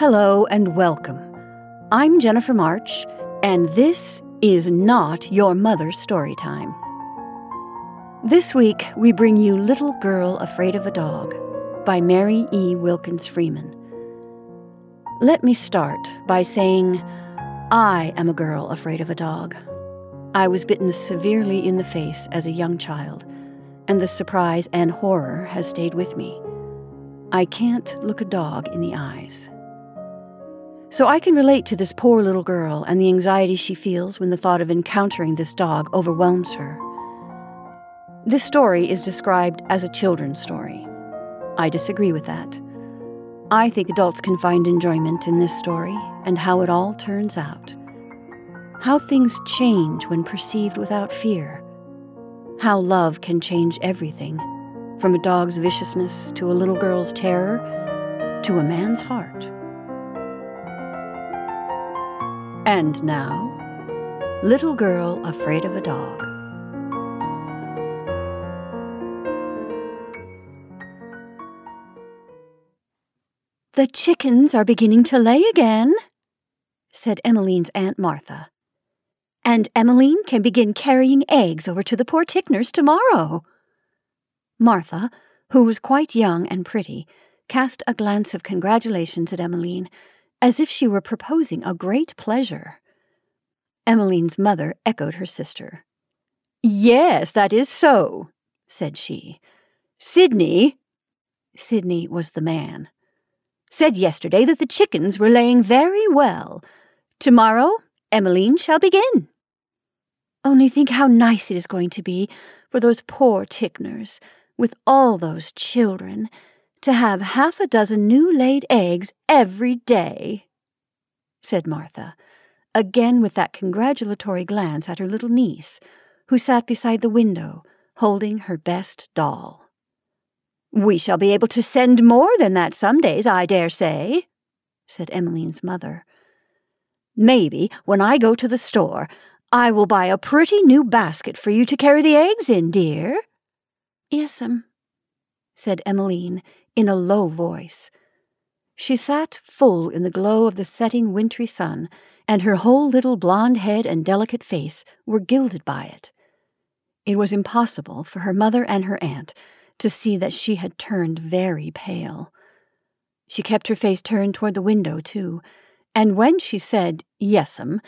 Hello and welcome. I'm Jennifer March, and this is not your mother's story time. This week, we bring you Little Girl Afraid of a Dog by Mary E. Wilkins Freeman. Let me start by saying I am a girl afraid of a dog. I was bitten severely in the face as a young child, and the surprise and horror has stayed with me. I can't look a dog in the eyes. So I can relate to this poor little girl and the anxiety she feels when the thought of encountering this dog overwhelms her. This story is described as a children's story. I disagree with that. I think adults can find enjoyment in this story and how it all turns out. How things change when perceived without fear. How love can change everything, from a dog's viciousness to a little girl's terror to a man's heart. And now, Little Girl Afraid of a Dog. The chickens are beginning to lay again, said Emmeline's Aunt Martha. And Emmeline can begin carrying eggs over to the poor Ticknors tomorrow. Martha, who was quite young and pretty, cast a glance of congratulations at Emmeline as if she were proposing a great pleasure. Emmeline's mother echoed her sister. Yes, that is so, said she. Sidney, Sidney was the man, said yesterday that the chickens were laying very well. Tomorrow, Emmeline shall begin. Only think how nice it is going to be for those poor Ticknors, with all those children, to have half a dozen new laid eggs every day, said Martha, again with that congratulatory glance at her little niece, who sat beside the window, holding her best doll. We shall be able to send more than that some days, I dare say, said Emmeline's mother. Maybe when I go to the store, I will buy a pretty new basket for you to carry the eggs in, dear. Yes'm, said Emmeline in a low voice. She sat full in the glow of the setting wintry sun, and her whole little blonde head and delicate face were gilded by it. It was impossible for her mother and her aunt to see that she had turned very pale. She kept her face turned toward the window, too, and when she said yes'm,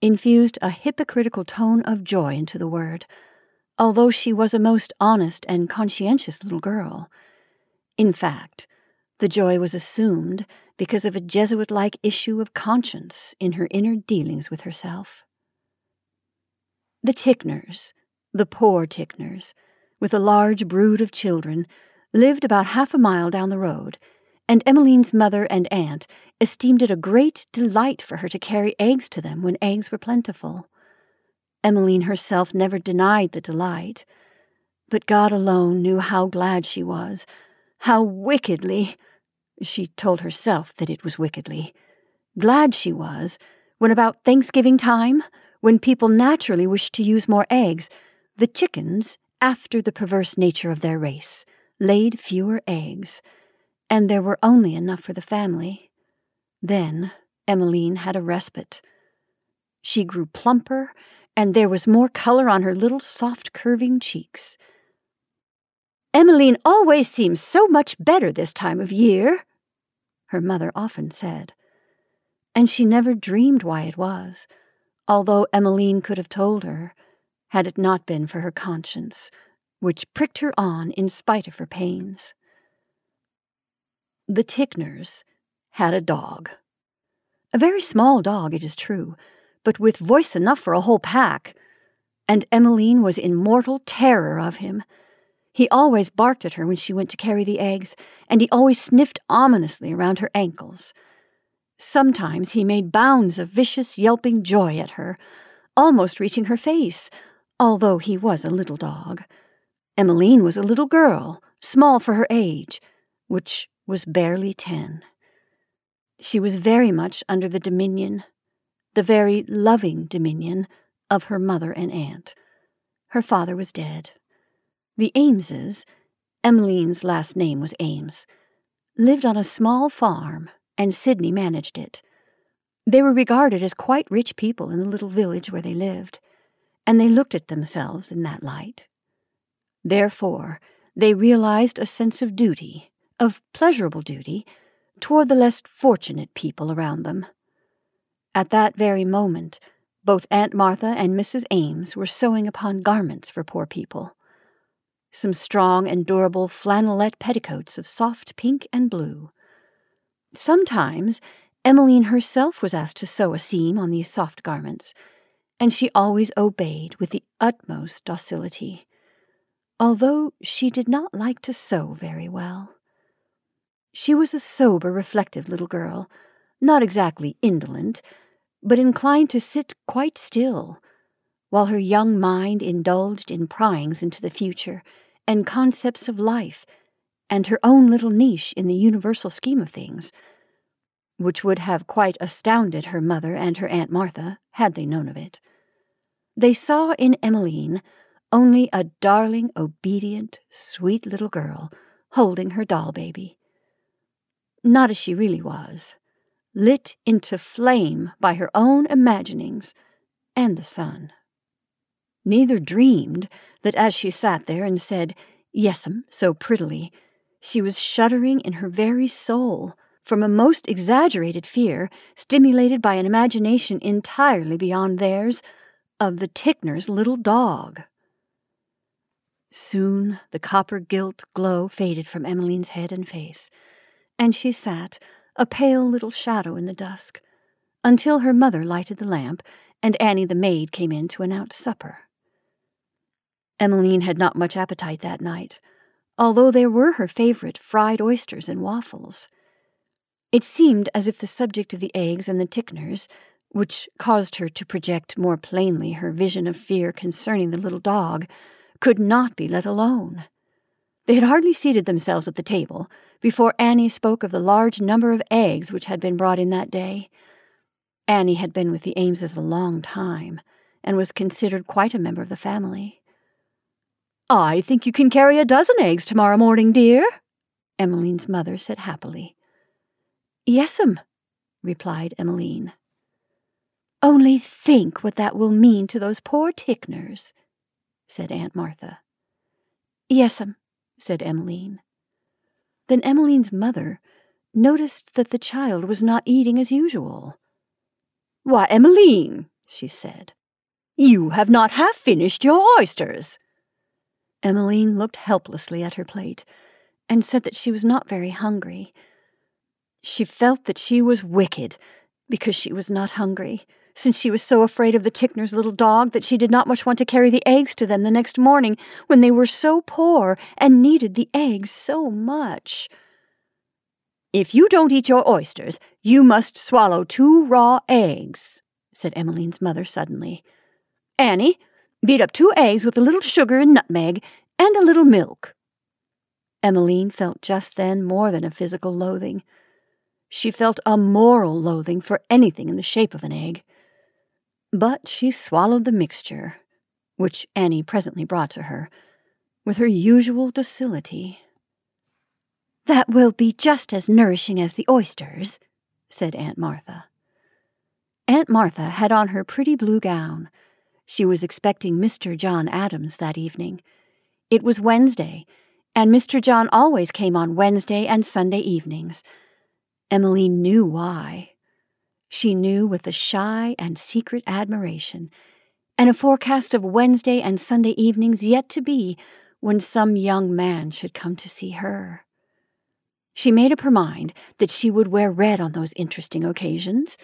infused a hypocritical tone of joy into the word, although she was a most honest and conscientious little girl. In fact, the joy was assumed because of a Jesuit like issue of conscience in her inner dealings with herself. The Ticknors, the poor Ticknors, with a large brood of children, lived about half a mile down the road, and Emmeline's mother and aunt esteemed it a great delight for her to carry eggs to them when eggs were plentiful. Emmeline herself never denied the delight, but God alone knew how glad she was how wickedly, she told herself that it was wickedly, glad she was when about Thanksgiving time, when people naturally wished to use more eggs, the chickens, after the perverse nature of their race, laid fewer eggs, and there were only enough for the family. Then Emmeline had a respite. She grew plumper, and there was more color on her little soft curving cheeks. Emmeline always seems so much better this time of year, her mother often said. And she never dreamed why it was, although Emmeline could have told her, had it not been for her conscience, which pricked her on in spite of her pains. The Ticknors had a dog. A very small dog, it is true, but with voice enough for a whole pack, and Emmeline was in mortal terror of him he always barked at her when she went to carry the eggs, and he always sniffed ominously around her ankles. Sometimes he made bounds of vicious, yelping joy at her, almost reaching her face, although he was a little dog. Emmeline was a little girl, small for her age, which was barely ten. She was very much under the dominion, the very loving dominion, of her mother and aunt. Her father was dead. The Ameses, Emmeline's last name was Ames, lived on a small farm and Sidney managed it. They were regarded as quite rich people in the little village where they lived, and they looked at themselves in that light. Therefore, they realized a sense of duty, of pleasurable duty, toward the less fortunate people around them. At that very moment, both Aunt Martha and Mrs. Ames were sewing upon garments for poor people. Some strong and durable flannelette petticoats of soft pink and blue. Sometimes Emmeline herself was asked to sew a seam on these soft garments, and she always obeyed with the utmost docility, although she did not like to sew very well. She was a sober, reflective little girl, not exactly indolent, but inclined to sit quite still, while her young mind indulged in pryings into the future and concepts of life and her own little niche in the universal scheme of things, which would have quite astounded her mother and her Aunt Martha had they known of it. They saw in Emmeline only a darling, obedient, sweet little girl holding her doll baby. Not as she really was lit into flame by her own imaginings and the sun. Neither dreamed that as she sat there and said, Yes'm, so prettily, she was shuddering in her very soul from a most exaggerated fear, stimulated by an imagination entirely beyond theirs, of the Ticknor's little dog. Soon the copper gilt glow faded from Emmeline's head and face, and she sat, a pale little shadow in the dusk, until her mother lighted the lamp and Annie the maid came in to announce supper. Emmeline had not much appetite that night, although there were her favorite fried oysters and waffles. It seemed as if the subject of the eggs and the Ticknors, which caused her to project more plainly her vision of fear concerning the little dog, could not be let alone. They had hardly seated themselves at the table before Annie spoke of the large number of eggs which had been brought in that day. Annie had been with the Ameses a long time, and was considered quite a member of the family. I think you can carry a dozen eggs tomorrow morning, dear, Emmeline's mother said happily. Yes'm, um, replied Emmeline. Only think what that will mean to those poor Ticknors, said Aunt Martha. Yes'm, um, said Emmeline. Then Emmeline's mother noticed that the child was not eating as usual. Why, Emmeline, she said, you have not half finished your oysters. Emmeline looked helplessly at her plate and said that she was not very hungry. She felt that she was wicked because she was not hungry, since she was so afraid of the Ticknor's little dog that she did not much want to carry the eggs to them the next morning when they were so poor and needed the eggs so much. If you don't eat your oysters, you must swallow two raw eggs, said Emmeline's mother suddenly. Annie, beat up two eggs with a little sugar and nutmeg and a little milk. Emmeline felt just then more than a physical loathing. She felt a moral loathing for anything in the shape of an egg. But she swallowed the mixture, which Annie presently brought to her, with her usual docility. That will be just as nourishing as the oysters, said Aunt Martha. Aunt Martha had on her pretty blue gown. She was expecting Mr. John Adams that evening. It was Wednesday, and Mr. John always came on Wednesday and Sunday evenings. Emmeline knew why. She knew with a shy and secret admiration, and a forecast of Wednesday and Sunday evenings yet to be when some young man should come to see her. She made up her mind that she would wear red on those interesting occasions,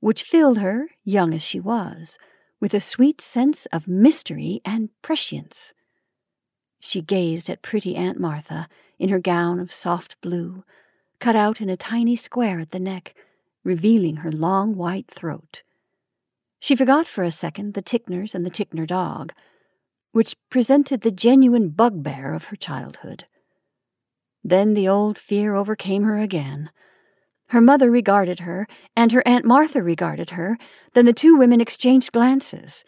which filled her, young as she was, with a sweet sense of mystery and prescience. She gazed at pretty Aunt Martha in her gown of soft blue, cut out in a tiny square at the neck revealing her long white throat. She forgot for a second the Ticknors and the Ticknor dog, which presented the genuine bugbear of her childhood. Then the old fear overcame her again. Her mother regarded her, and her Aunt Martha regarded her, then the two women exchanged glances.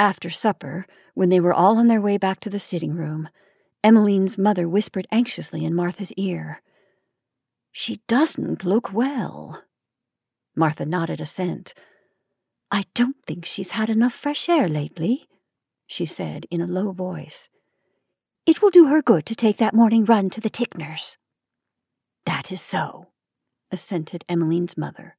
After supper, when they were all on their way back to the sitting room, Emmeline's mother whispered anxiously in Martha's ear. She doesn't look well. Martha nodded assent. I don't think she's had enough fresh air lately, she said in a low voice. It will do her good to take that morning run to the Ticknors. That is so, assented Emmeline's mother.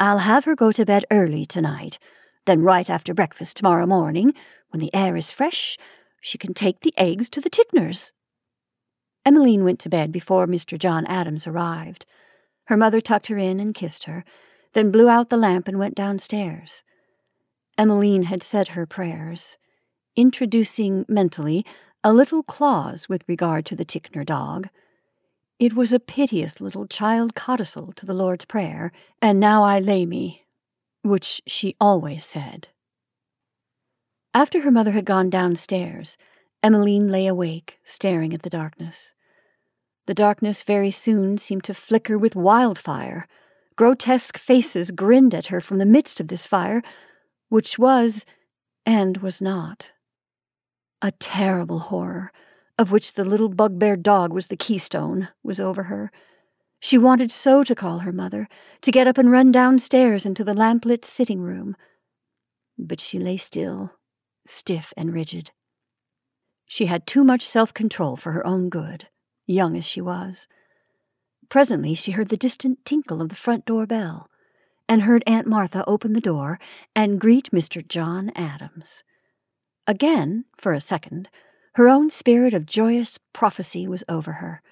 I'll have her go to bed early tonight. Then, right after breakfast tomorrow morning, when the air is fresh, she can take the eggs to the Ticknors. Emmeline went to bed before Mr. John Adams arrived. Her mother tucked her in and kissed her, then blew out the lamp and went downstairs. Emmeline had said her prayers, introducing mentally a little clause with regard to the Ticknor dog. It was a piteous little child codicil to the Lord's Prayer, and now I lay me, which she always said. After her mother had gone downstairs, Emmeline lay awake, staring at the darkness. The darkness very soon seemed to flicker with wildfire. Grotesque faces grinned at her from the midst of this fire, which was, and was not. A terrible horror of which the little bugbear dog was the keystone, was over her. She wanted so to call her mother, to get up and run downstairs into the lamplit sitting room. But she lay still, stiff and rigid. She had too much self control for her own good, young as she was. Presently she heard the distant tinkle of the front door bell, and heard Aunt Martha open the door and greet Mr. John Adams. Again, for a second, her own spirit of joyous prophecy was over her.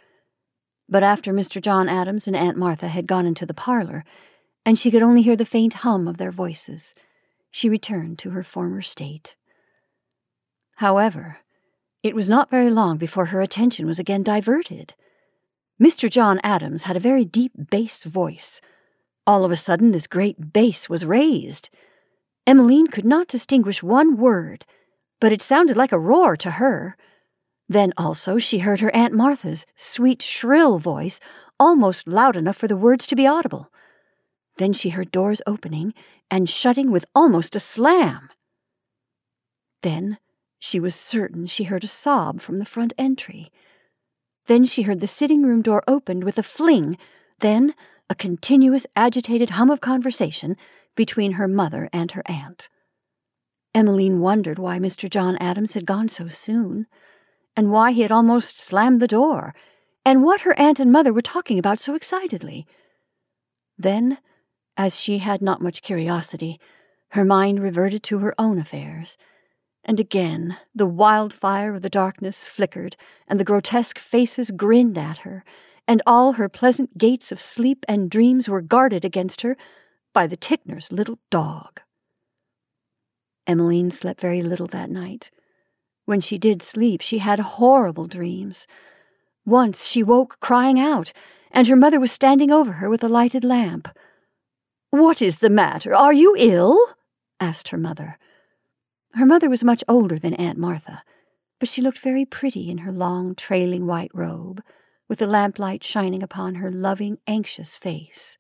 But after Mr. John Adams and Aunt Martha had gone into the parlor, and she could only hear the faint hum of their voices, she returned to her former state. However, it was not very long before her attention was again diverted. Mr. John Adams had a very deep bass voice. All of a sudden, this great bass was raised. Emmeline could not distinguish one word but it sounded like a roar to her. Then also she heard her Aunt Martha's sweet, shrill voice, almost loud enough for the words to be audible. Then she heard doors opening and shutting with almost a slam. Then she was certain she heard a sob from the front entry. Then she heard the sitting room door opened with a fling, then a continuous agitated hum of conversation between her mother and her aunt. Emmeline wondered why Mr. John Adams had gone so soon, and why he had almost slammed the door, and what her aunt and mother were talking about so excitedly. Then, as she had not much curiosity, her mind reverted to her own affairs, and again the wildfire of the darkness flickered, and the grotesque faces grinned at her, and all her pleasant gates of sleep and dreams were guarded against her by the Ticknor's little dog. Emmeline slept very little that night. When she did sleep, she had horrible dreams. Once she woke crying out, and her mother was standing over her with a lighted lamp. What is the matter? Are you ill? asked her mother. Her mother was much older than Aunt Martha, but she looked very pretty in her long, trailing white robe, with the lamplight shining upon her loving, anxious face.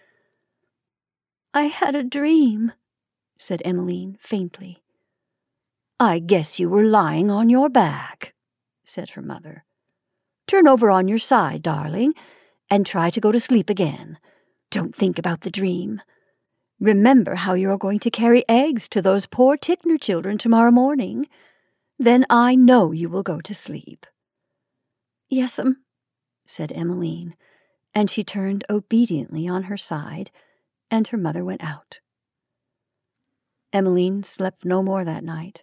I had a dream, said Emmeline faintly. I guess you were lying on your back, said her mother. Turn over on your side, darling, and try to go to sleep again. Don't think about the dream. Remember how you are going to carry eggs to those poor Ticknor children tomorrow morning. Then I know you will go to sleep. Yes'm, um, said Emmeline, and she turned obediently on her side, and her mother went out. Emmeline slept no more that night.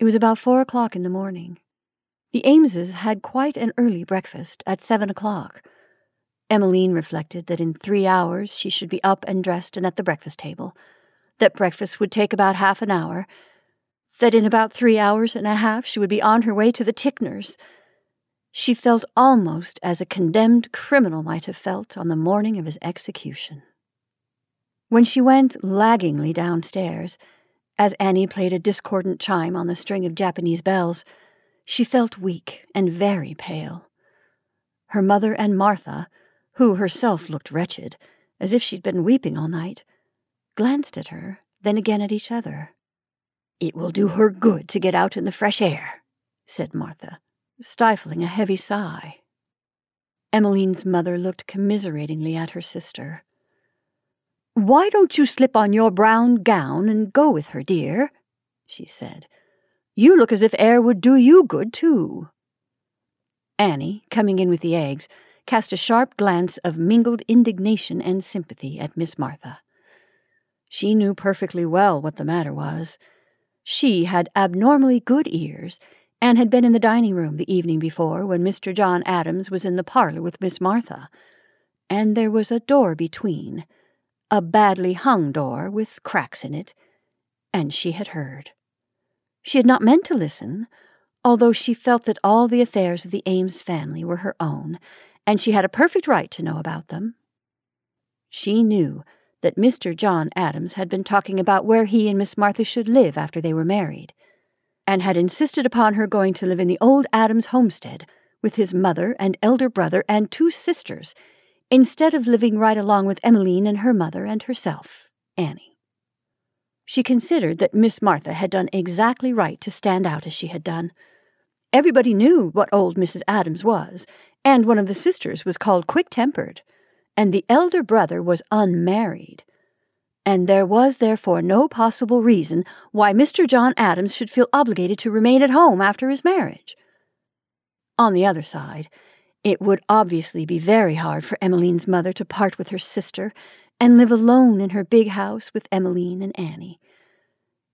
It was about four o'clock in the morning. The Ameses had quite an early breakfast at seven o'clock. Emmeline reflected that in three hours she should be up and dressed and at the breakfast table, that breakfast would take about half an hour, that in about three hours and a half she would be on her way to the Ticknors. She felt almost as a condemned criminal might have felt on the morning of his execution. When she went laggingly downstairs, as Annie played a discordant chime on the string of Japanese bells, she felt weak and very pale. Her mother and Martha, who herself looked wretched, as if she'd been weeping all night, glanced at her, then again at each other. It will do her good to get out in the fresh air, said Martha, stifling a heavy sigh. Emmeline's mother looked commiseratingly at her sister. Why don't you slip on your brown gown and go with her, dear? she said. You look as if air would do you good, too. Annie, coming in with the eggs, cast a sharp glance of mingled indignation and sympathy at Miss Martha. She knew perfectly well what the matter was. She had abnormally good ears and had been in the dining room the evening before when Mr. John Adams was in the parlor with Miss Martha, and there was a door between, a badly hung door with cracks in it, and she had heard. She had not meant to listen, although she felt that all the affairs of the Ames family were her own, and she had a perfect right to know about them. She knew that Mr. John Adams had been talking about where he and Miss Martha should live after they were married and had insisted upon her going to live in the old Adams homestead with his mother and elder brother and two sisters, instead of living right along with Emmeline and her mother and herself, Annie. She considered that Miss Martha had done exactly right to stand out as she had done. Everybody knew what old Mrs. Adams was, and one of the sisters was called quick tempered, and the elder brother was unmarried and there was therefore no possible reason why Mr. John Adams should feel obligated to remain at home after his marriage. On the other side, it would obviously be very hard for Emmeline's mother to part with her sister and live alone in her big house with Emmeline and Annie.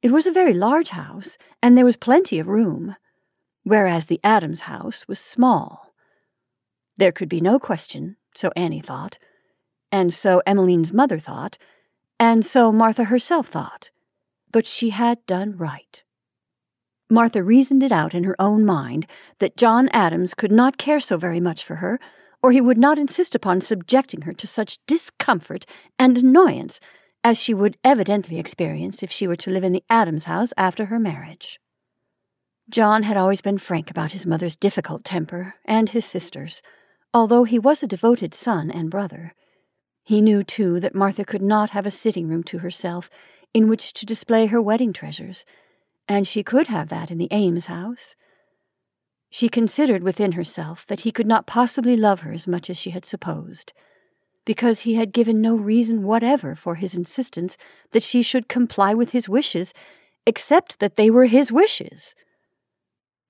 It was a very large house, and there was plenty of room, whereas the Adams house was small. There could be no question, so Annie thought, and so Emmeline's mother thought, and so Martha herself thought. But she had done right. Martha reasoned it out in her own mind that John Adams could not care so very much for her, or he would not insist upon subjecting her to such discomfort and annoyance as she would evidently experience if she were to live in the Adams house after her marriage. John had always been frank about his mother's difficult temper and his sister's, although he was a devoted son and brother. He knew, too, that Martha could not have a sitting room to herself in which to display her wedding treasures, and she could have that in the Ames house. She considered within herself that he could not possibly love her as much as she had supposed, because he had given no reason whatever for his insistence that she should comply with his wishes, except that they were his wishes.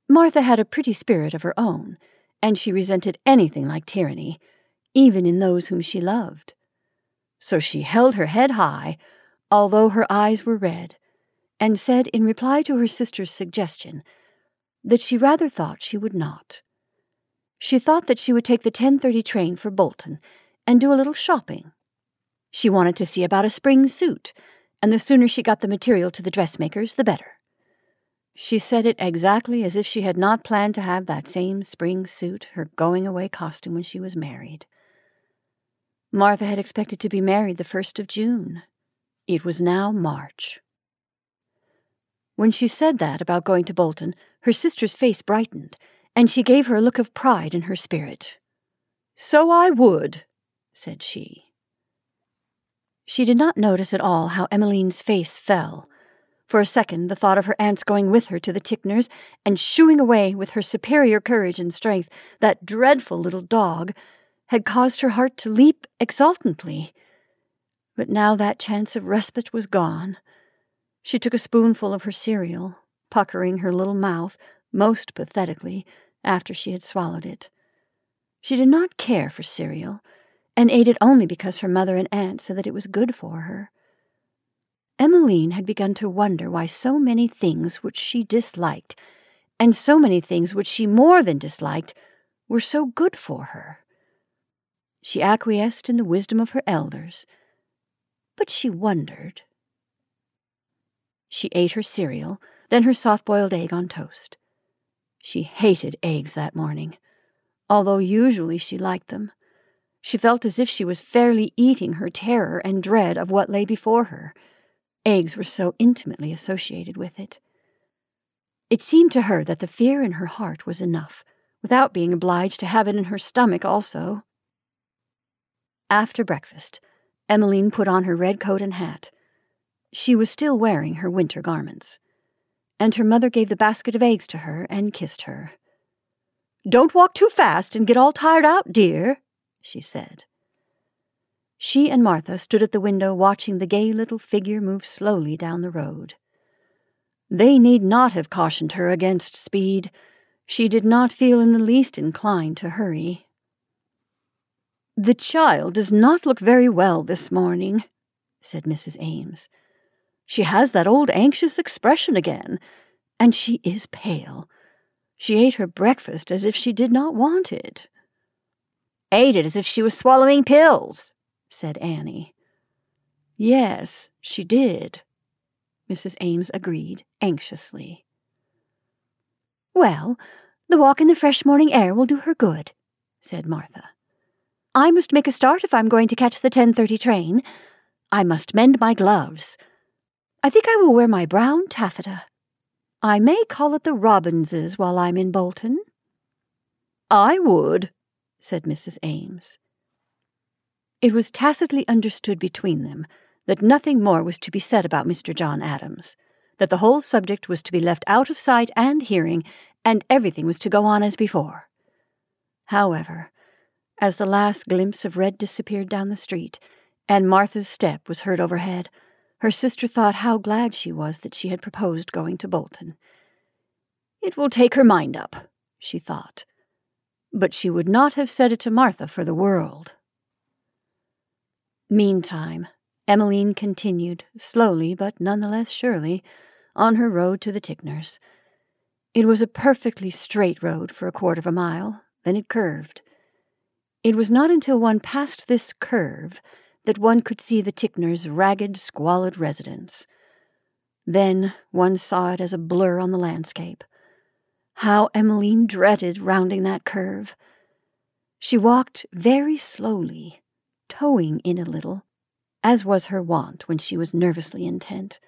Martha had a pretty spirit of her own, and she resented anything like tyranny, even in those whom she loved so she held her head high, although her eyes were red, and said in reply to her sister's suggestion that she rather thought she would not. She thought that she would take the 10:30 train for Bolton and do a little shopping. She wanted to see about a spring suit, and the sooner she got the material to the dressmakers, the better. She said it exactly as if she had not planned to have that same spring suit, her going away costume, when she was married. Martha had expected to be married the first of June. It was now March. When she said that about going to Bolton, her sister's face brightened, and she gave her a look of pride in her spirit. So I would, said she. She did not notice at all how Emmeline's face fell. For a second, the thought of her aunt's going with her to the Ticknors and shooing away with her superior courage and strength that dreadful little dog had caused her heart to leap exultantly. But now that chance of respite was gone. She took a spoonful of her cereal, puckering her little mouth most pathetically after she had swallowed it. She did not care for cereal, and ate it only because her mother and aunt said that it was good for her. Emmeline had begun to wonder why so many things which she disliked, and so many things which she more than disliked, were so good for her. She acquiesced in the wisdom of her elders, but she wondered. She ate her cereal, then her soft boiled egg on toast. She hated eggs that morning, although usually she liked them. She felt as if she was fairly eating her terror and dread of what lay before her. Eggs were so intimately associated with it. It seemed to her that the fear in her heart was enough, without being obliged to have it in her stomach also. After breakfast, Emmeline put on her red coat and hat. She was still wearing her winter garments. And her mother gave the basket of eggs to her and kissed her. Don't walk too fast and get all tired out, dear, she said. She and Martha stood at the window watching the gay little figure move slowly down the road. They need not have cautioned her against speed. She did not feel in the least inclined to hurry. The child does not look very well this morning, said Mrs. Ames. She has that old anxious expression again, and she is pale. She ate her breakfast as if she did not want it. Ate it as if she was swallowing pills, said Annie. Yes, she did, Mrs. Ames agreed anxiously. Well, the walk in the fresh morning air will do her good, said Martha. I must make a start if I'm going to catch the 10:30 train. I must mend my gloves. I think I will wear my brown taffeta. I may call at the Robbinses while I'm in Bolton. I would, said Mrs. Ames. It was tacitly understood between them that nothing more was to be said about Mr. John Adams, that the whole subject was to be left out of sight and hearing, and everything was to go on as before. However, as the last glimpse of red disappeared down the street, and Martha's step was heard overhead, her sister thought how glad she was that she had proposed going to Bolton. It will take her mind up, she thought, but she would not have said it to Martha for the world. Meantime, Emmeline continued, slowly but none the less surely, on her road to the Ticknors. It was a perfectly straight road for a quarter of a mile, then it curved. It was not until one passed this curve that one could see the Ticknors' ragged, squalid residence. Then one saw it as a blur on the landscape. How Emmeline dreaded rounding that curve! She walked very slowly, toeing in a little, as was her wont when she was nervously intent.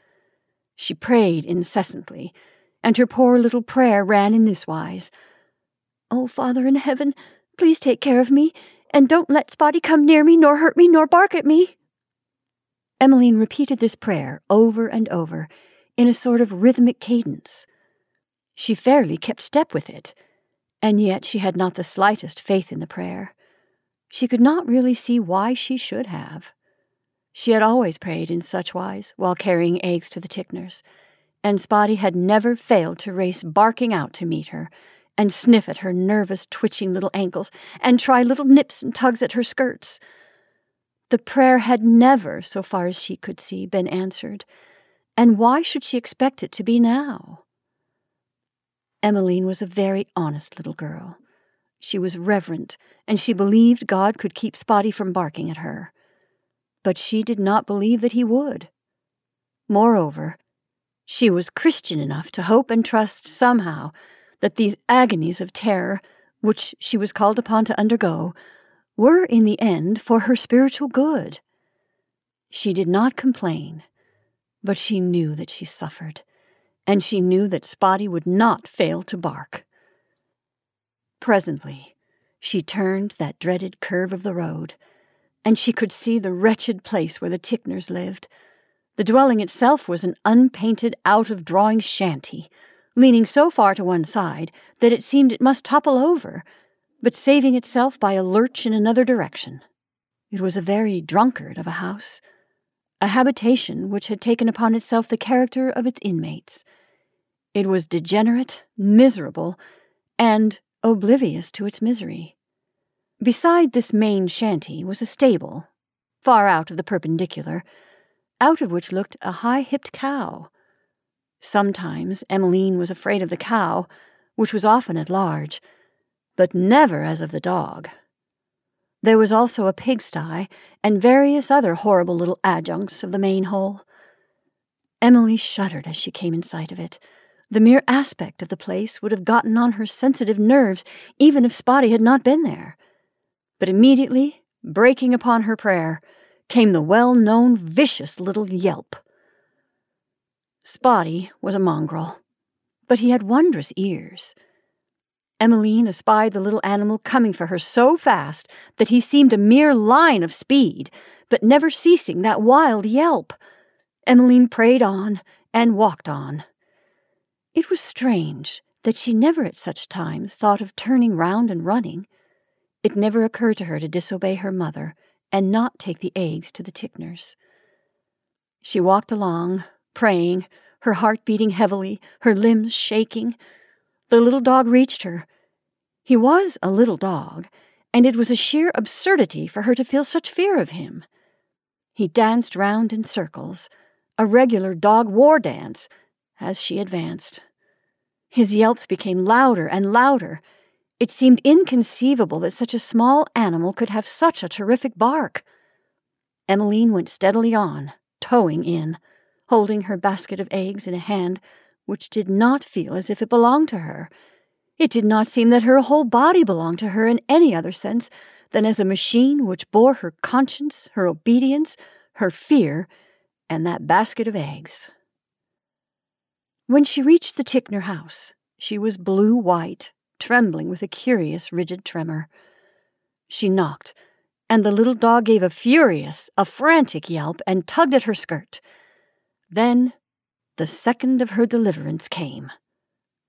She prayed incessantly, and her poor little prayer ran in this wise oh, Father in heaven, please take care of me, and don't let Spotty come near me, nor hurt me, nor bark at me. Emmeline repeated this prayer over and over in a sort of rhythmic cadence. She fairly kept step with it, and yet she had not the slightest faith in the prayer. She could not really see why she should have. She had always prayed in such wise while carrying eggs to the Ticknors, and Spotty had never failed to race barking out to meet her, and sniff at her nervous, twitching little ankles, and try little nips and tugs at her skirts. The prayer had never, so far as she could see, been answered, and why should she expect it to be now? Emmeline was a very honest little girl. She was reverent, and she believed God could keep Spotty from barking at her. But she did not believe that he would. Moreover, she was Christian enough to hope and trust somehow that these agonies of terror, which she was called upon to undergo, were in the end for her spiritual good. She did not complain, but she knew that she suffered, and she knew that Spotty would not fail to bark. Presently, she turned that dreaded curve of the road, and she could see the wretched place where the Ticknors lived. The dwelling itself was an unpainted, out of drawing shanty, leaning so far to one side that it seemed it must topple over, but saving itself by a lurch in another direction. It was a very drunkard of a house, a habitation which had taken upon itself the character of its inmates. It was degenerate, miserable, and oblivious to its misery. Beside this main shanty was a stable, far out of the perpendicular, out of which looked a high hipped cow Sometimes Emmeline was afraid of the cow, which was often at large, but never as of the dog. There was also a pigsty and various other horrible little adjuncts of the main hole. Emily shuddered as she came in sight of it. The mere aspect of the place would have gotten on her sensitive nerves even if Spotty had not been there. But immediately, breaking upon her prayer, came the well known vicious little yelp. Spotty was a mongrel, but he had wondrous ears. Emmeline espied the little animal coming for her so fast that he seemed a mere line of speed, but never ceasing that wild yelp. Emmeline prayed on and walked on. It was strange that she never at such times thought of turning round and running. It never occurred to her to disobey her mother and not take the eggs to the Ticknors. She walked along, praying, her heart beating heavily, her limbs shaking. The little dog reached her. He was a little dog, and it was a sheer absurdity for her to feel such fear of him. He danced round in circles, a regular dog war dance, as she advanced. His yelps became louder and louder. It seemed inconceivable that such a small animal could have such a terrific bark. Emmeline went steadily on, toeing in, holding her basket of eggs in a hand which did not feel as if it belonged to her. It did not seem that her whole body belonged to her in any other sense than as a machine which bore her conscience, her obedience, her fear, and that basket of eggs. When she reached the Ticknor house, she was blue white, trembling with a curious rigid tremor. She knocked, and the little dog gave a furious, a frantic yelp and tugged at her skirt. Then the second of her deliverance came.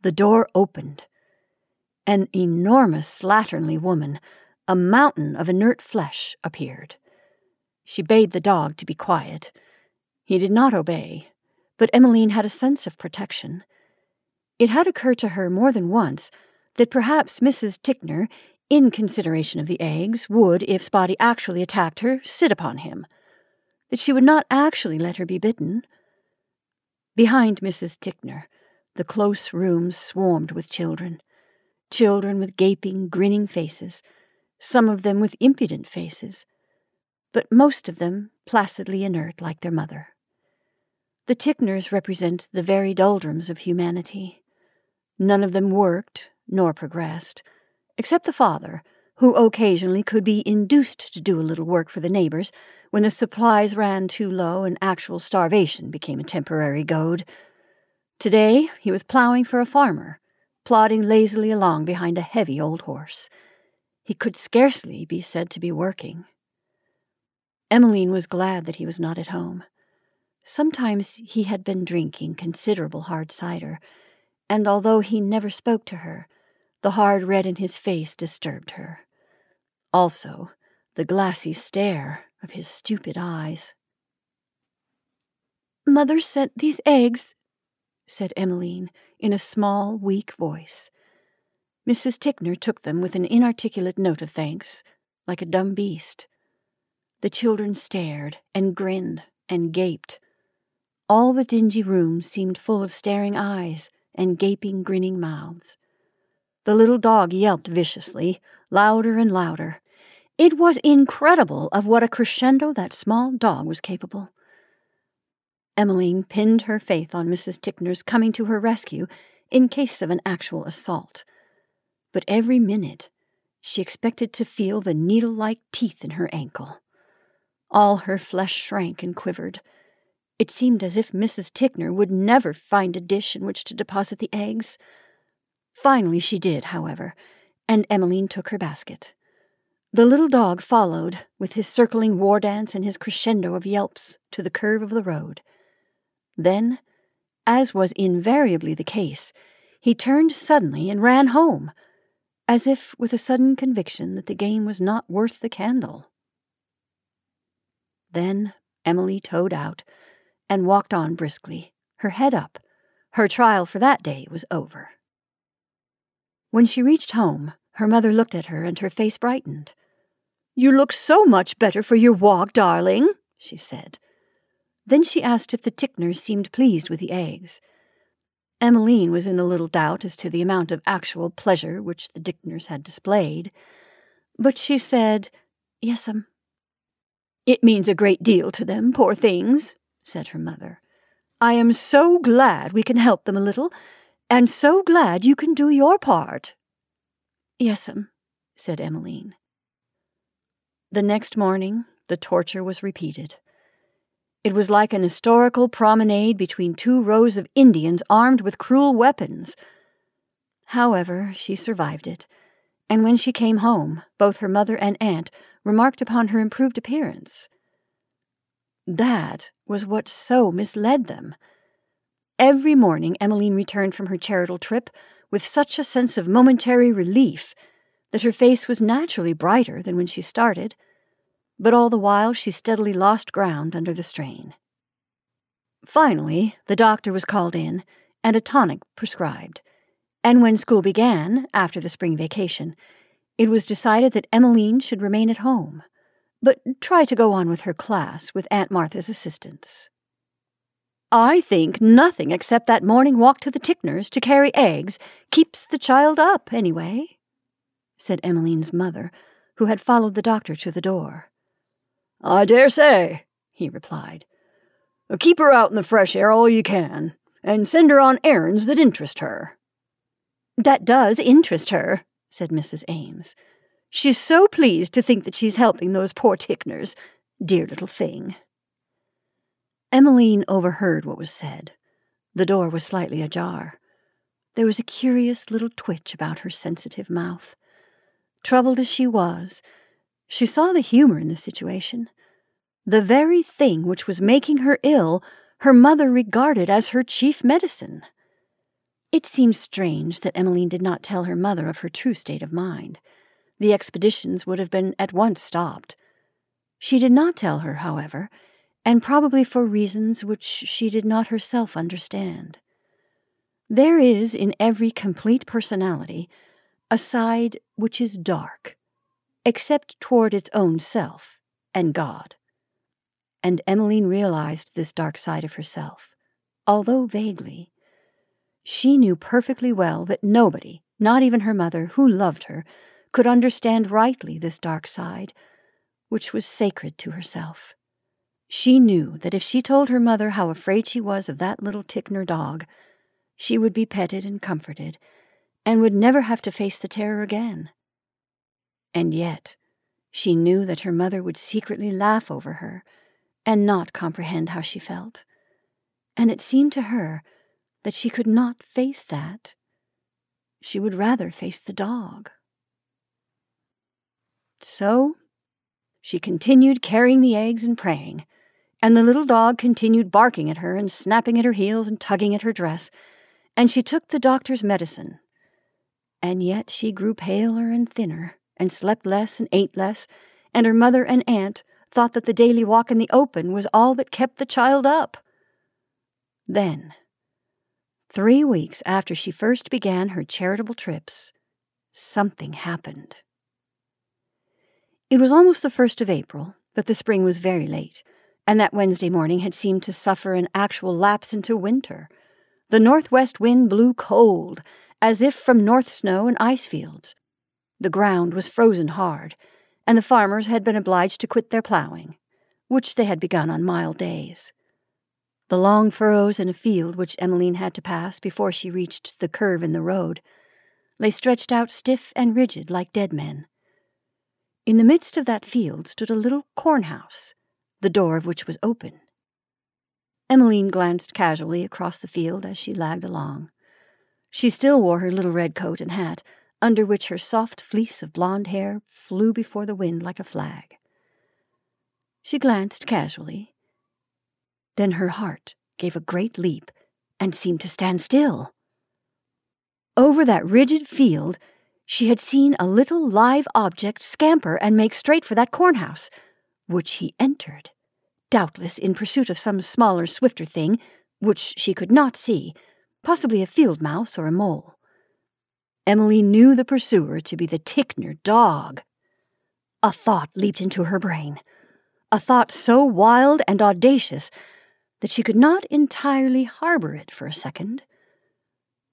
The door opened. An enormous slatternly woman, a mountain of inert flesh, appeared. She bade the dog to be quiet. He did not obey, but Emmeline had a sense of protection. It had occurred to her more than once that perhaps Mrs. Ticknor, in consideration of the eggs, would, if Spotty actually attacked her, sit upon him. That she would not actually let her be bitten. Behind Mrs. Ticknor, the close rooms swarmed with children. Children with gaping, grinning faces, some of them with impudent faces, but most of them placidly inert like their mother. The Ticknors represent the very doldrums of humanity. None of them worked nor progressed, except the father, who occasionally could be induced to do a little work for the neighbors when the supplies ran too low and actual starvation became a temporary goad. Today he was plowing for a farmer, plodding lazily along behind a heavy old horse. He could scarcely be said to be working. Emmeline was glad that he was not at home. Sometimes he had been drinking considerable hard cider, and although he never spoke to her, the hard red in his face disturbed her. Also, the glassy stare of his stupid eyes. Mother sent these eggs, said Emmeline in a small, weak voice. Mrs. Ticknor took them with an inarticulate note of thanks, like a dumb beast. The children stared and grinned and gaped. All the dingy room seemed full of staring eyes and gaping, grinning mouths. The little dog yelped viciously, louder and louder. It was incredible of what a crescendo that small dog was capable. Emmeline pinned her faith on Mrs. Ticknor's coming to her rescue in case of an actual assault. But every minute she expected to feel the needle like teeth in her ankle. All her flesh shrank and quivered. It seemed as if Mrs. Ticknor would never find a dish in which to deposit the eggs. Finally, she did, however, and Emmeline took her basket. The little dog followed, with his circling war dance and his crescendo of yelps, to the curve of the road. Then, as was invariably the case, he turned suddenly and ran home, as if with a sudden conviction that the game was not worth the candle. Then Emily toed out, and walked on briskly, her head up. Her trial for that day was over. When she reached home, her mother looked at her and her face brightened. You look so much better for your walk, darling, she said. Then she asked if the Ticknors seemed pleased with the eggs. Emmeline was in a little doubt as to the amount of actual pleasure which the Ticknors had displayed, but she said, Yes'm. Um, it means a great deal to them, poor things, said her mother. I am so glad we can help them a little, and so glad you can do your part. Yes'm, um, said Emmeline. The next morning, the torture was repeated. It was like an historical promenade between two rows of Indians armed with cruel weapons. However, she survived it, and when she came home, both her mother and aunt remarked upon her improved appearance. That was what so misled them. Every morning Emmeline returned from her charitable trip with such a sense of momentary relief that her face was naturally brighter than when she started, but all the while she steadily lost ground under the strain. Finally, the doctor was called in and a tonic prescribed, and when school began, after the spring vacation, it was decided that Emmeline should remain at home, but try to go on with her class with Aunt Martha's assistance. I think nothing except that morning walk to the Ticknors to carry eggs keeps the child up, anyway, said Emmeline's mother, who had followed the doctor to the door. I dare say, he replied. Keep her out in the fresh air all you can, and send her on errands that interest her. That does interest her, said Mrs. Ames. She's so pleased to think that she's helping those poor Ticknors. Dear little thing. Emmeline overheard what was said. The door was slightly ajar. There was a curious little twitch about her sensitive mouth. Troubled as she was, she saw the humor in the situation. The very thing which was making her ill, her mother regarded as her chief medicine. It seemed strange that Emmeline did not tell her mother of her true state of mind. The expeditions would have been at once stopped. She did not tell her, however, and probably for reasons which she did not herself understand. There is in every complete personality a side which is dark, except toward its own self and God. And Emmeline realized this dark side of herself, although vaguely. She knew perfectly well that nobody, not even her mother, who loved her, could understand rightly this dark side, which was sacred to herself. She knew that if she told her mother how afraid she was of that little Ticknor dog, she would be petted and comforted, and would never have to face the terror again. And yet, she knew that her mother would secretly laugh over her and not comprehend how she felt. And it seemed to her that she could not face that. She would rather face the dog. So, she continued carrying the eggs and praying and the little dog continued barking at her and snapping at her heels and tugging at her dress, and she took the doctor's medicine. And yet she grew paler and thinner, and slept less and ate less, and her mother and aunt thought that the daily walk in the open was all that kept the child up. Then, three weeks after she first began her charitable trips, something happened. It was almost the first of April, but the spring was very late and that Wednesday morning had seemed to suffer an actual lapse into winter. The northwest wind blew cold, as if from north snow and ice fields. The ground was frozen hard, and the farmers had been obliged to quit their ploughing, which they had begun on mild days. The long furrows in a field which Emmeline had to pass before she reached the curve in the road lay stretched out stiff and rigid like dead men. In the midst of that field stood a little corn house, the door of which was open. Emmeline glanced casually across the field as she lagged along. She still wore her little red coat and hat, under which her soft fleece of blonde hair flew before the wind like a flag. She glanced casually. Then her heart gave a great leap and seemed to stand still. Over that rigid field, she had seen a little live object scamper and make straight for that cornhouse which he entered, doubtless in pursuit of some smaller, swifter thing, which she could not see, possibly a field mouse or a mole. Emily knew the pursuer to be the Ticknor dog. A thought leaped into her brain, a thought so wild and audacious that she could not entirely harbor it for a second.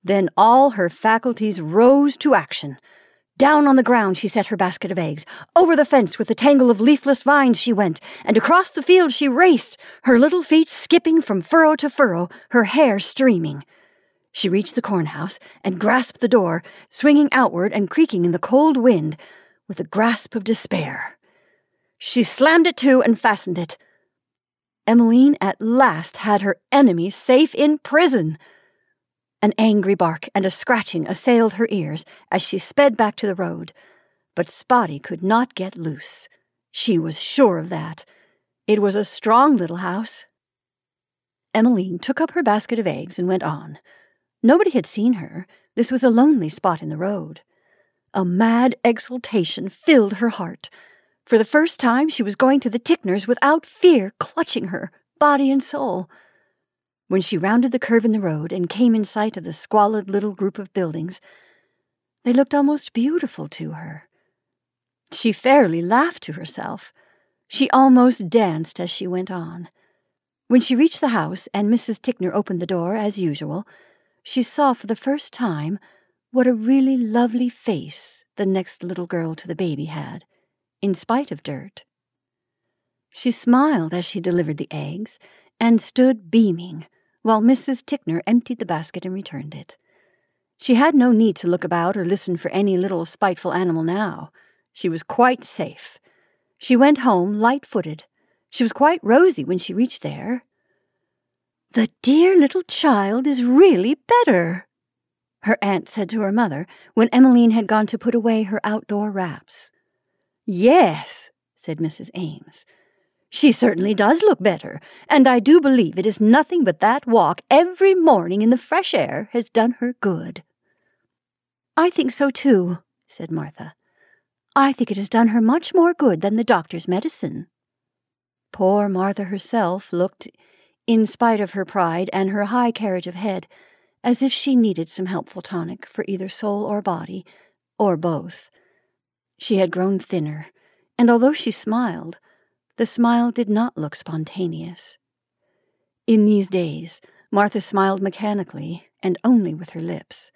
Then all her faculties rose to action. Down on the ground she set her basket of eggs. Over the fence with the tangle of leafless vines she went, and across the field she raced, her little feet skipping from furrow to furrow, her hair streaming. She reached the cornhouse and grasped the door, swinging outward and creaking in the cold wind, with a grasp of despair. She slammed it to and fastened it. Emmeline at last had her enemy safe in prison. An angry bark and a scratching assailed her ears as she sped back to the road. But Spotty could not get loose. She was sure of that. It was a strong little house. Emmeline took up her basket of eggs and went on. Nobody had seen her, This was a lonely spot in the road. A mad exultation filled her heart. For the first time, she was going to the Ticknors without fear clutching her, body and soul. When she rounded the curve in the road and came in sight of the squalid little group of buildings, they looked almost beautiful to her. She fairly laughed to herself. She almost danced as she went on. When she reached the house and Mrs. Ticknor opened the door as usual, she saw for the first time what a really lovely face the next little girl to the baby had, in spite of dirt. She smiled as she delivered the eggs and stood beaming while Mrs. Ticknor emptied the basket and returned it. She had no need to look about or listen for any little spiteful animal now. She was quite safe. She went home light footed. She was quite rosy when she reached there. The dear little child is really better, her aunt said to her mother when Emmeline had gone to put away her outdoor wraps. Yes, said Mrs. Ames. She certainly does look better, and I do believe it is nothing but that walk every morning in the fresh air has done her good. I think so too, said Martha. I think it has done her much more good than the doctor's medicine. Poor Martha herself looked, in spite of her pride and her high carriage of head, as if she needed some helpful tonic for either soul or body, or both. She had grown thinner, and although she smiled, the smile did not look spontaneous. In these days, Martha smiled mechanically and only with her lips.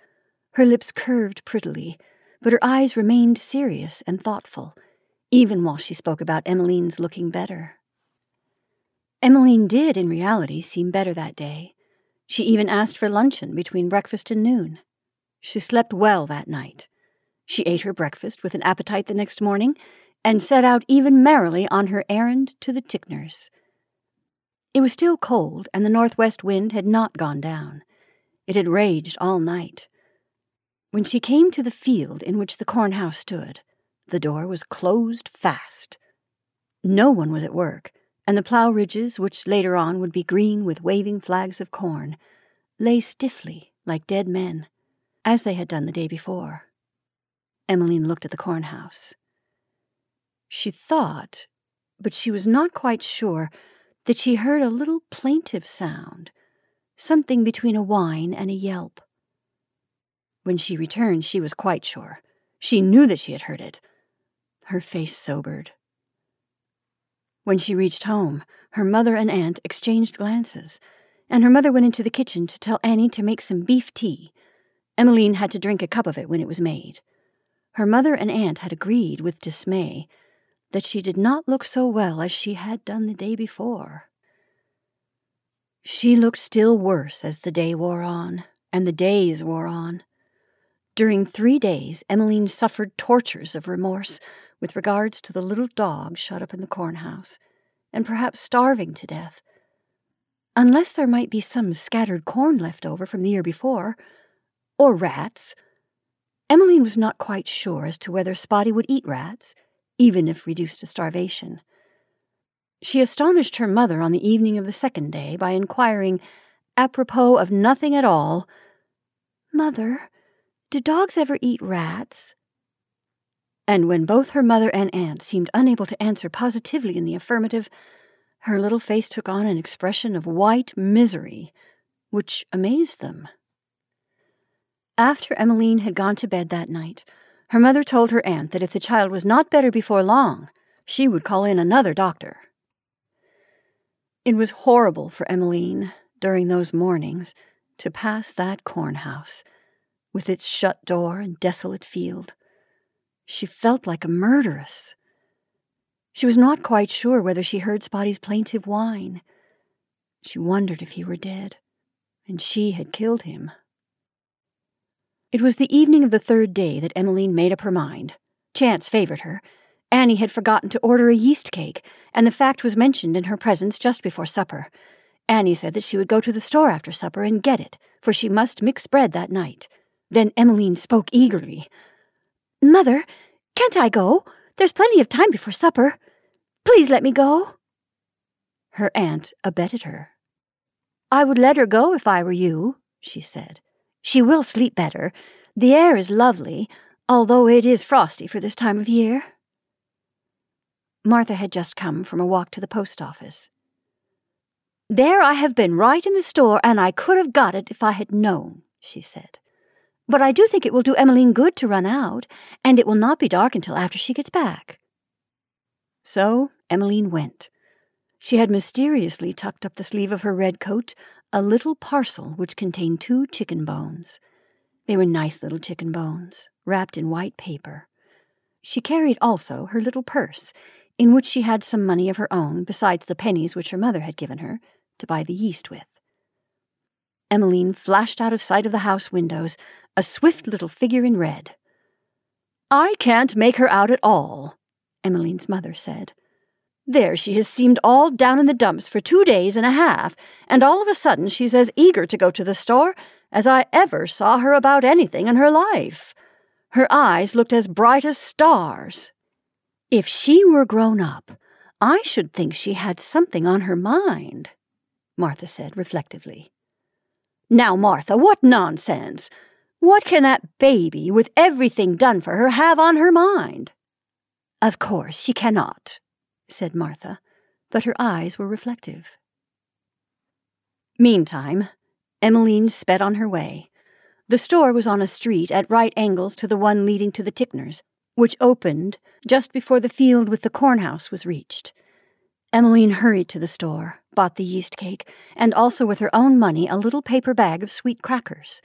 Her lips curved prettily, but her eyes remained serious and thoughtful, even while she spoke about Emmeline's looking better. Emmeline did, in reality, seem better that day. She even asked for luncheon between breakfast and noon. She slept well that night. She ate her breakfast with an appetite the next morning and set out even merrily on her errand to the Ticknors. It was still cold, and the northwest wind had not gone down. It had raged all night. When she came to the field in which the corn house stood, the door was closed fast. No one was at work, and the plough ridges, which later on would be green with waving flags of corn, lay stiffly like dead men, as they had done the day before. Emmeline looked at the corn house. She thought, but she was not quite sure, that she heard a little plaintive sound, something between a whine and a yelp. When she returned, she was quite sure. She knew that she had heard it. Her face sobered. When she reached home, her mother and aunt exchanged glances, and her mother went into the kitchen to tell Annie to make some beef tea. Emmeline had to drink a cup of it when it was made. Her mother and aunt had agreed with dismay that she did not look so well as she had done the day before. She looked still worse as the day wore on, and the days wore on. During three days, Emmeline suffered tortures of remorse with regards to the little dog shut up in the corn house, and perhaps starving to death. Unless there might be some scattered corn left over from the year before, or rats. Emmeline was not quite sure as to whether Spotty would eat rats, even if reduced to starvation. She astonished her mother on the evening of the second day by inquiring, apropos of nothing at all, Mother, do dogs ever eat rats? And when both her mother and aunt seemed unable to answer positively in the affirmative, her little face took on an expression of white misery, which amazed them. After Emmeline had gone to bed that night, her mother told her aunt that if the child was not better before long, she would call in another doctor. It was horrible for Emmeline, during those mornings, to pass that corn house with its shut door and desolate field. She felt like a murderess. She was not quite sure whether she heard Spotty's plaintive whine. She wondered if he were dead, and she had killed him. It was the evening of the third day that Emmeline made up her mind. Chance favored her. Annie had forgotten to order a yeast cake, and the fact was mentioned in her presence just before supper. Annie said that she would go to the store after supper and get it, for she must mix bread that night. Then Emmeline spoke eagerly. Mother, can't I go? There's plenty of time before supper. Please let me go. Her aunt abetted her. I would let her go if I were you, she said. She will sleep better. The air is lovely, although it is frosty for this time of year. Martha had just come from a walk to the post office. There I have been right in the store, and I could have got it if I had known, she said. But I do think it will do Emmeline good to run out, and it will not be dark until after she gets back. So Emmeline went. She had mysteriously tucked up the sleeve of her red coat a little parcel which contained two chicken bones. They were nice little chicken bones, wrapped in white paper. She carried also her little purse, in which she had some money of her own, besides the pennies which her mother had given her, to buy the yeast with. Emmeline flashed out of sight of the house windows, a swift little figure in red. I can't make her out at all, Emmeline's mother said. There she has seemed all down in the dumps for two days and a half, and all of a sudden she's as eager to go to the store as I ever saw her about anything in her life. Her eyes looked as bright as stars. If she were grown up, I should think she had something on her mind, Martha said reflectively. Now, Martha, what nonsense! What can that baby, with everything done for her, have on her mind? Of course she cannot, said Martha, but her eyes were reflective. Meantime, Emmeline sped on her way. The store was on a street at right angles to the one leading to the Ticknors, which opened just before the field with the cornhouse was reached. Emmeline hurried to the store, bought the yeast cake, and also with her own money a little paper bag of sweet crackers.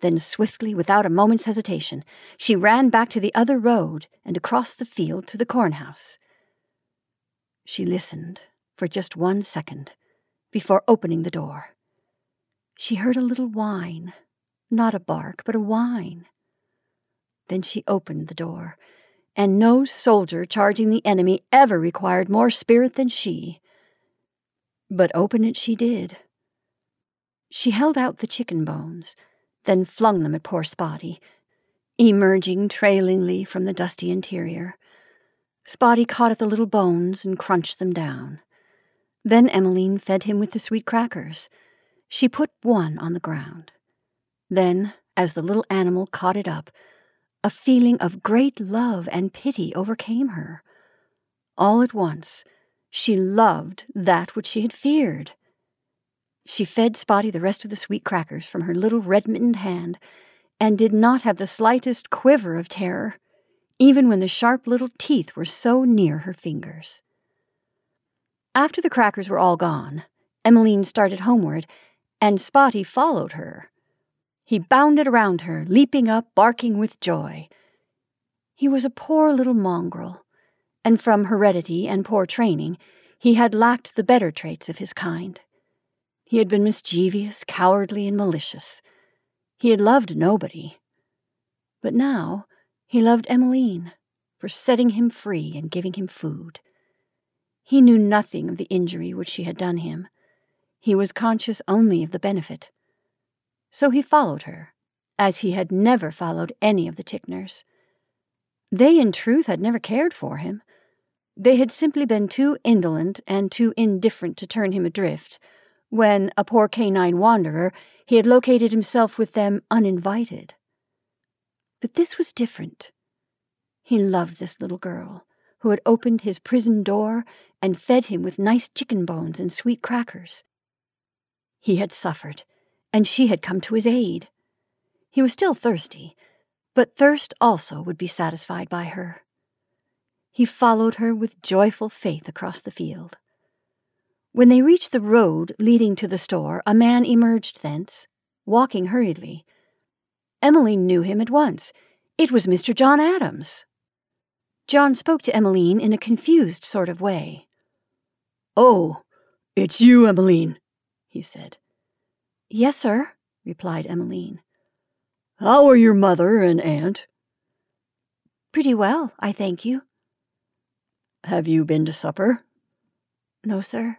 Then, swiftly, without a moment's hesitation, she ran back to the other road and across the field to the cornhouse. She listened for just one second before opening the door. She heard a little whine, not a bark, but a whine. Then she opened the door, and no soldier charging the enemy ever required more spirit than she. But open it she did. She held out the chicken bones, then flung them at poor Spotty, emerging trailingly from the dusty interior. Spotty caught at the little bones and crunched them down. Then Emmeline fed him with the sweet crackers. She put one on the ground. Then, as the little animal caught it up, a feeling of great love and pity overcame her. All at once, she loved that which she had feared. She fed Spotty the rest of the sweet crackers from her little red mittened hand, and did not have the slightest quiver of terror even when the sharp little teeth were so near her fingers. After the crackers were all gone, Emmeline started homeward, and Spotty followed her. He bounded around her, leaping up, barking with joy. He was a poor little mongrel, and from heredity and poor training, he had lacked the better traits of his kind. He had been mischievous, cowardly, and malicious. He had loved nobody. But now, he loved Emmeline for setting him free and giving him food. He knew nothing of the injury which she had done him. He was conscious only of the benefit. So he followed her, as he had never followed any of the Ticknors. They, in truth, had never cared for him. They had simply been too indolent and too indifferent to turn him adrift. When, a poor canine wanderer, he had located himself with them uninvited. But this was different. He loved this little girl, who had opened his prison door and fed him with nice chicken bones and sweet crackers. He had suffered, and she had come to his aid. He was still thirsty, but thirst also would be satisfied by her. He followed her with joyful faith across the field. When they reached the road leading to the store, a man emerged thence, walking hurriedly, Emmeline knew him at once. It was Mr. John Adams. John spoke to Emmeline in a confused sort of way. Oh, it's you, Emmeline, he said. Yes, sir, replied Emmeline. How are your mother and aunt? Pretty well, I thank you. Have you been to supper? No, sir.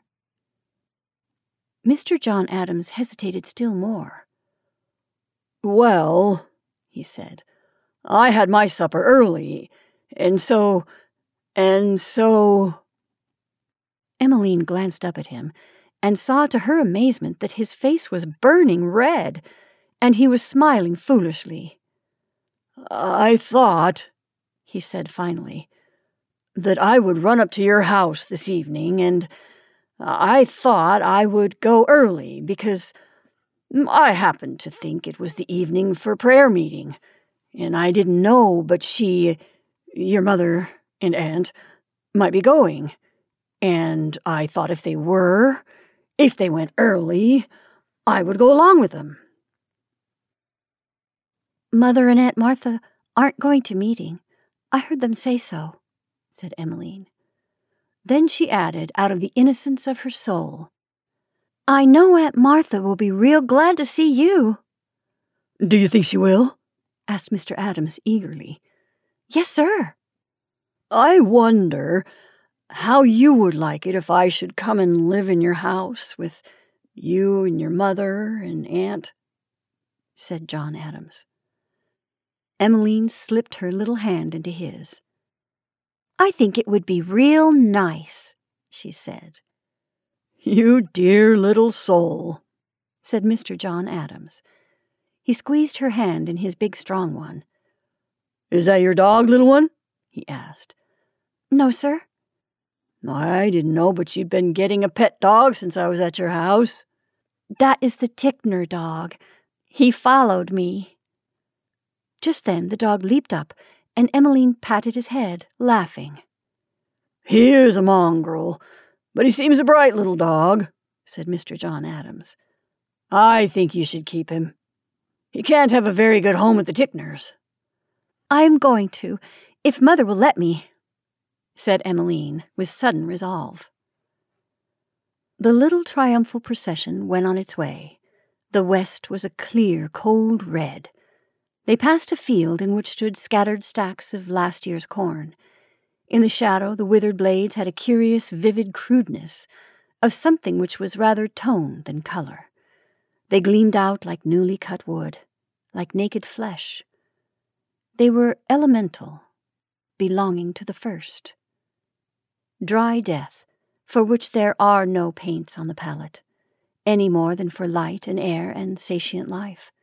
Mr. John Adams hesitated still more. Well, he said, I had my supper early, and so. and so. Emmeline glanced up at him and saw to her amazement that his face was burning red, and he was smiling foolishly. I thought, he said finally, that I would run up to your house this evening, and I thought I would go early because I happened to think it was the evening for prayer meeting, and I didn't know but she, your mother and aunt, might be going. And I thought if they were, if they went early, I would go along with them. Mother and Aunt Martha aren't going to meeting. I heard them say so, said Emmeline. Then she added, out of the innocence of her soul, I know Aunt Martha will be real glad to see you. Do you think she will? asked Mr. Adams eagerly. Yes, sir. I wonder how you would like it if I should come and live in your house with you and your mother and aunt, said John Adams. Emmeline slipped her little hand into his. I think it would be real nice, she said. You dear little soul, said Mr. John Adams. He squeezed her hand in his big strong one. Is that your dog, little one? he asked. No, sir. I didn't know but you'd been getting a pet dog since I was at your house. That is the Ticknor dog. He followed me. Just then the dog leaped up, and Emmeline patted his head, laughing. Here's a mongrel, but he seems a bright little dog, said Mr. John Adams. I think you should keep him. He can't have a very good home at the Ticknors. I am going to, if Mother will let me, said Emmeline with sudden resolve. The little triumphal procession went on its way. The west was a clear, cold red. They passed a field in which stood scattered stacks of last year's corn. In the shadow, the withered blades had a curious, vivid crudeness of something which was rather tone than color. They gleamed out like newly cut wood, like naked flesh. They were elemental, belonging to the first. Dry death, for which there are no paints on the palette, any more than for light and air and sentient life.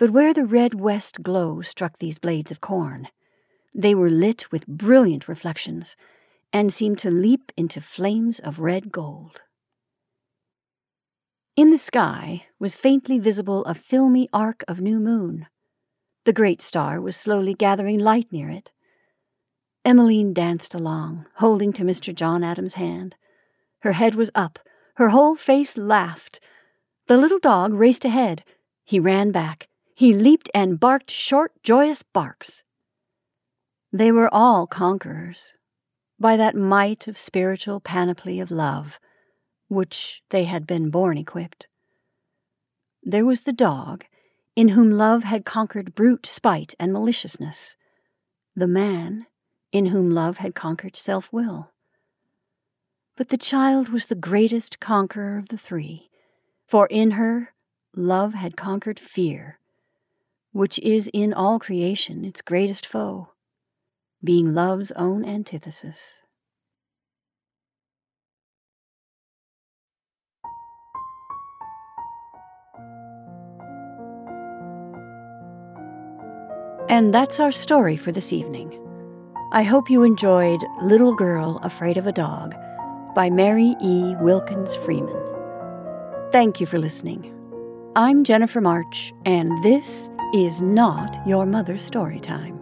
But where the red west glow struck these blades of corn, they were lit with brilliant reflections and seemed to leap into flames of red gold. In the sky was faintly visible a filmy arc of new moon. The great star was slowly gathering light near it. Emmeline danced along, holding to Mr. John Adams' hand. Her head was up, her whole face laughed. The little dog raced ahead. He ran back. He leaped and barked short, joyous barks. They were all conquerors by that might of spiritual panoply of love, which they had been born equipped. There was the dog, in whom love had conquered brute spite and maliciousness, the man, in whom love had conquered self will. But the child was the greatest conqueror of the three, for in her love had conquered fear which is in all creation its greatest foe, being love's own antithesis. And that's our story for this evening. I hope you enjoyed Little Girl Afraid of a Dog by Mary E. Wilkins Freeman. Thank you for listening. I'm Jennifer March, and this is not your mother's story time.